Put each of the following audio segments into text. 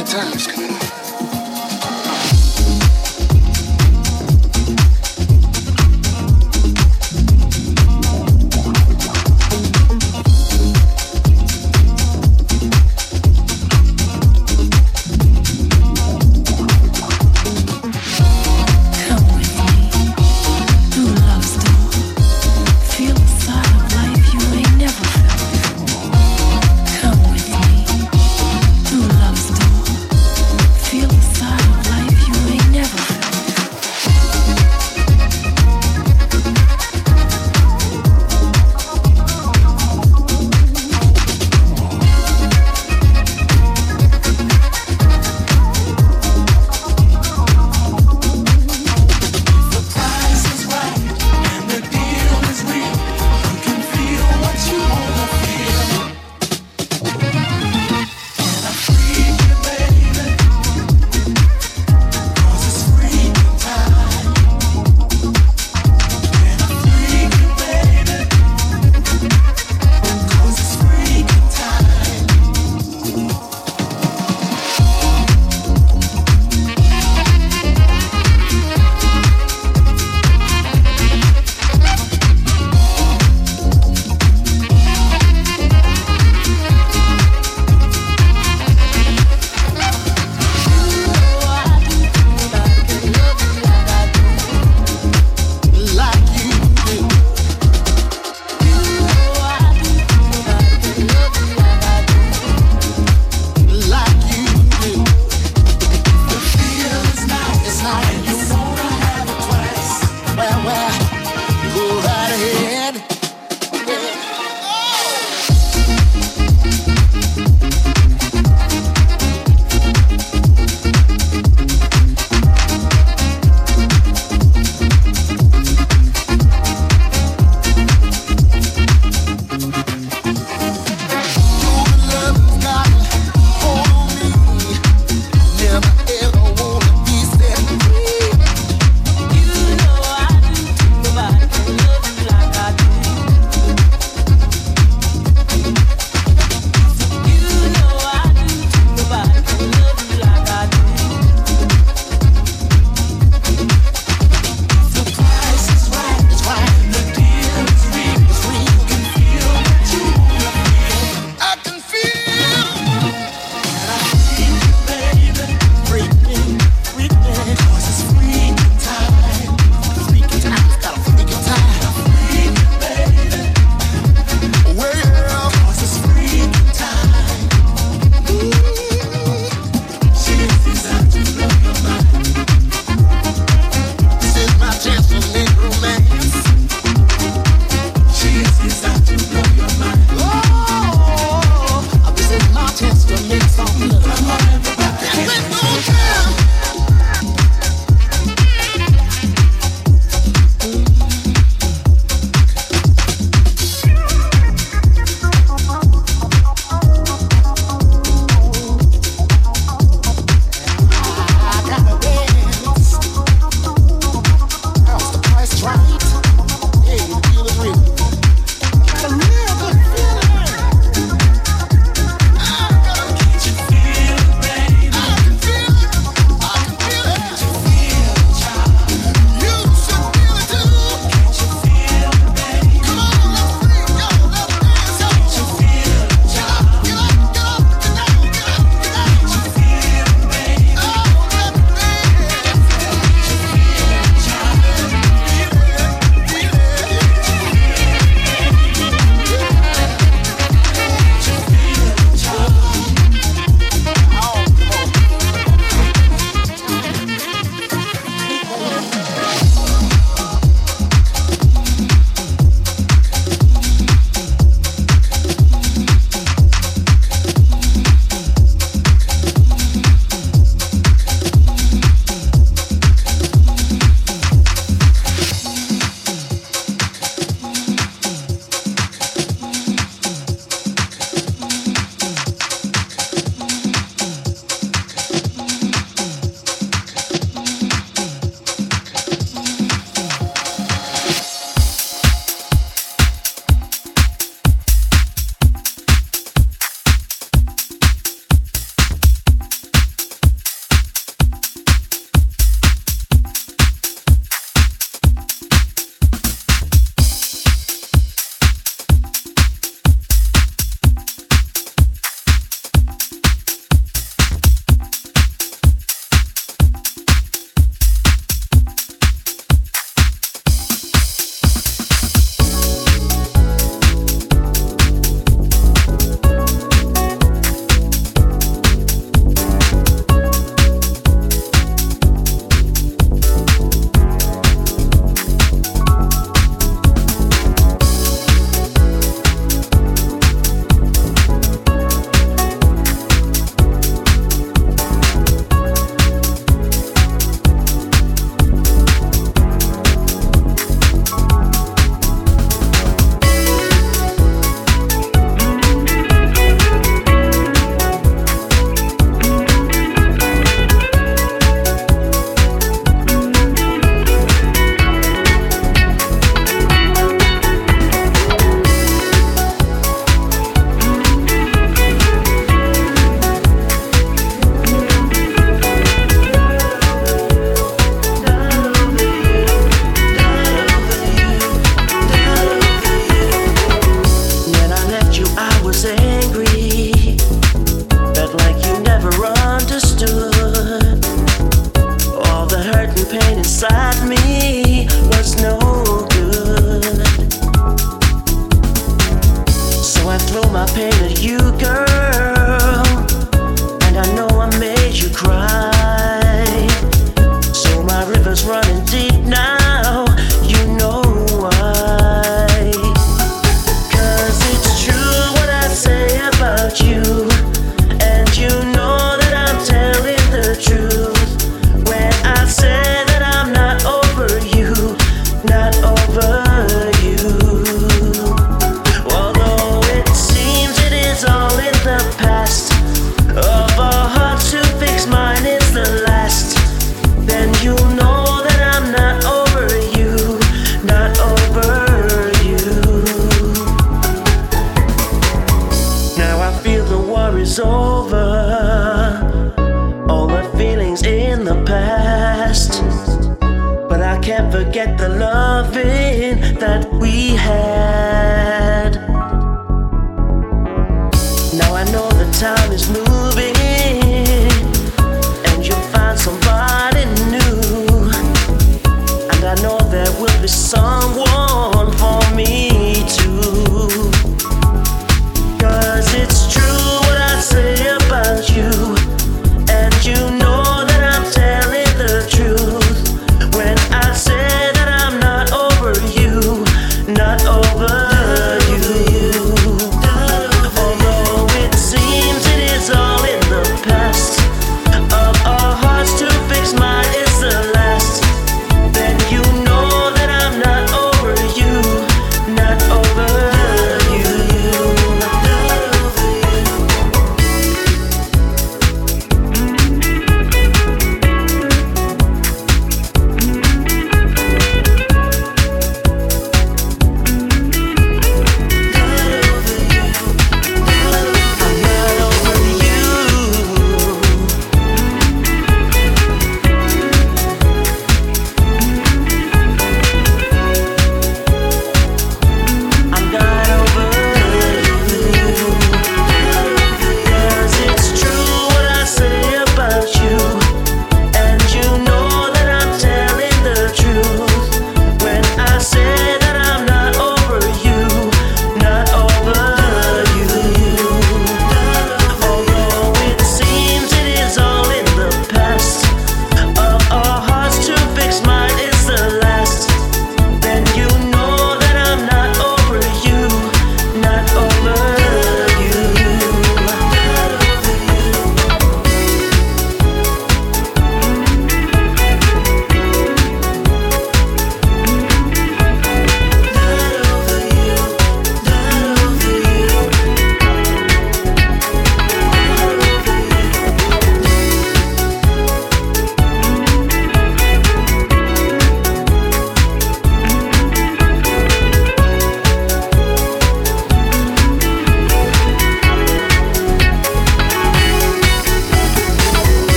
the times.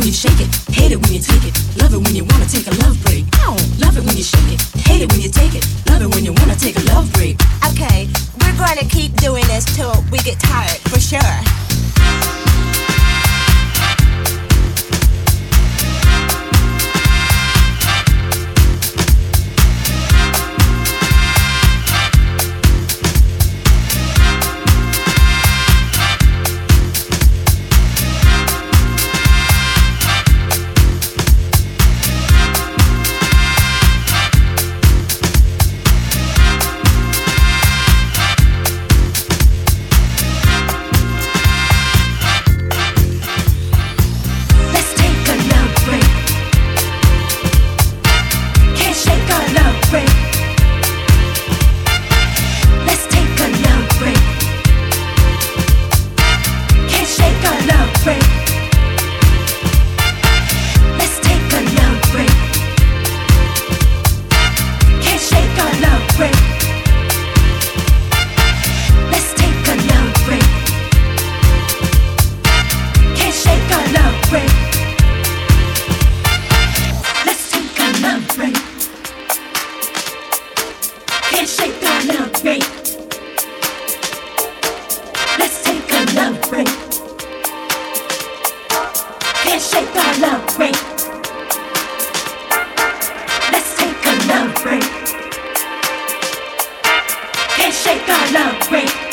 when you shake it, hate it when you take it, love it when you wanna take a love break. Say God love great.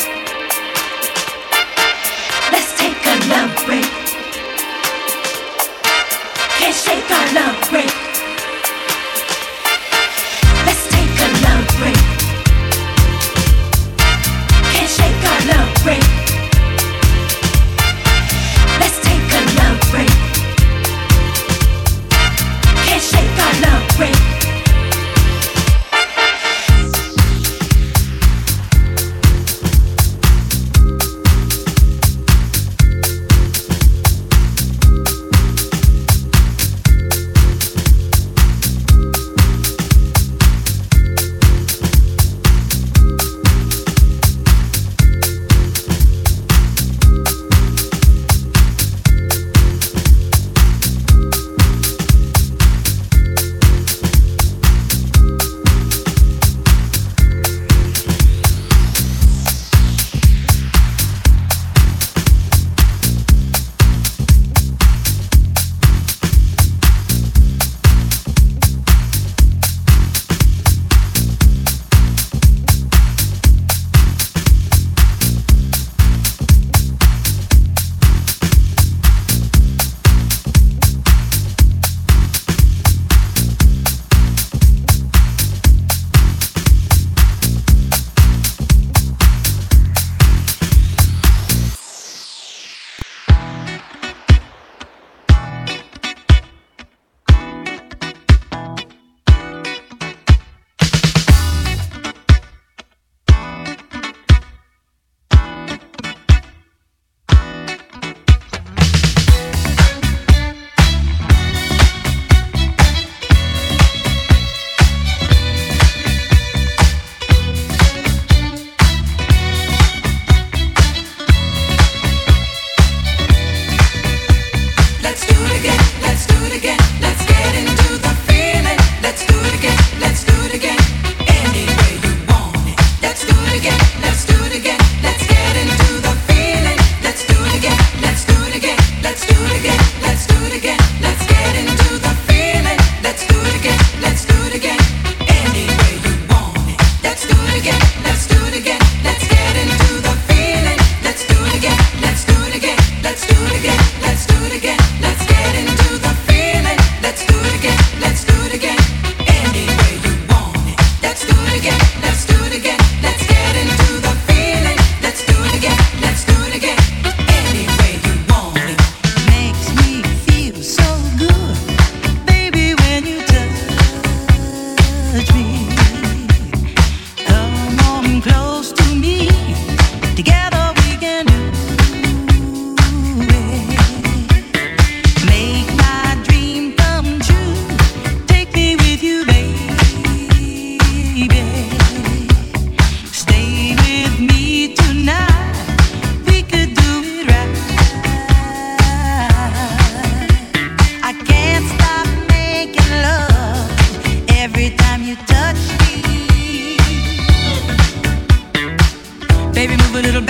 Let's do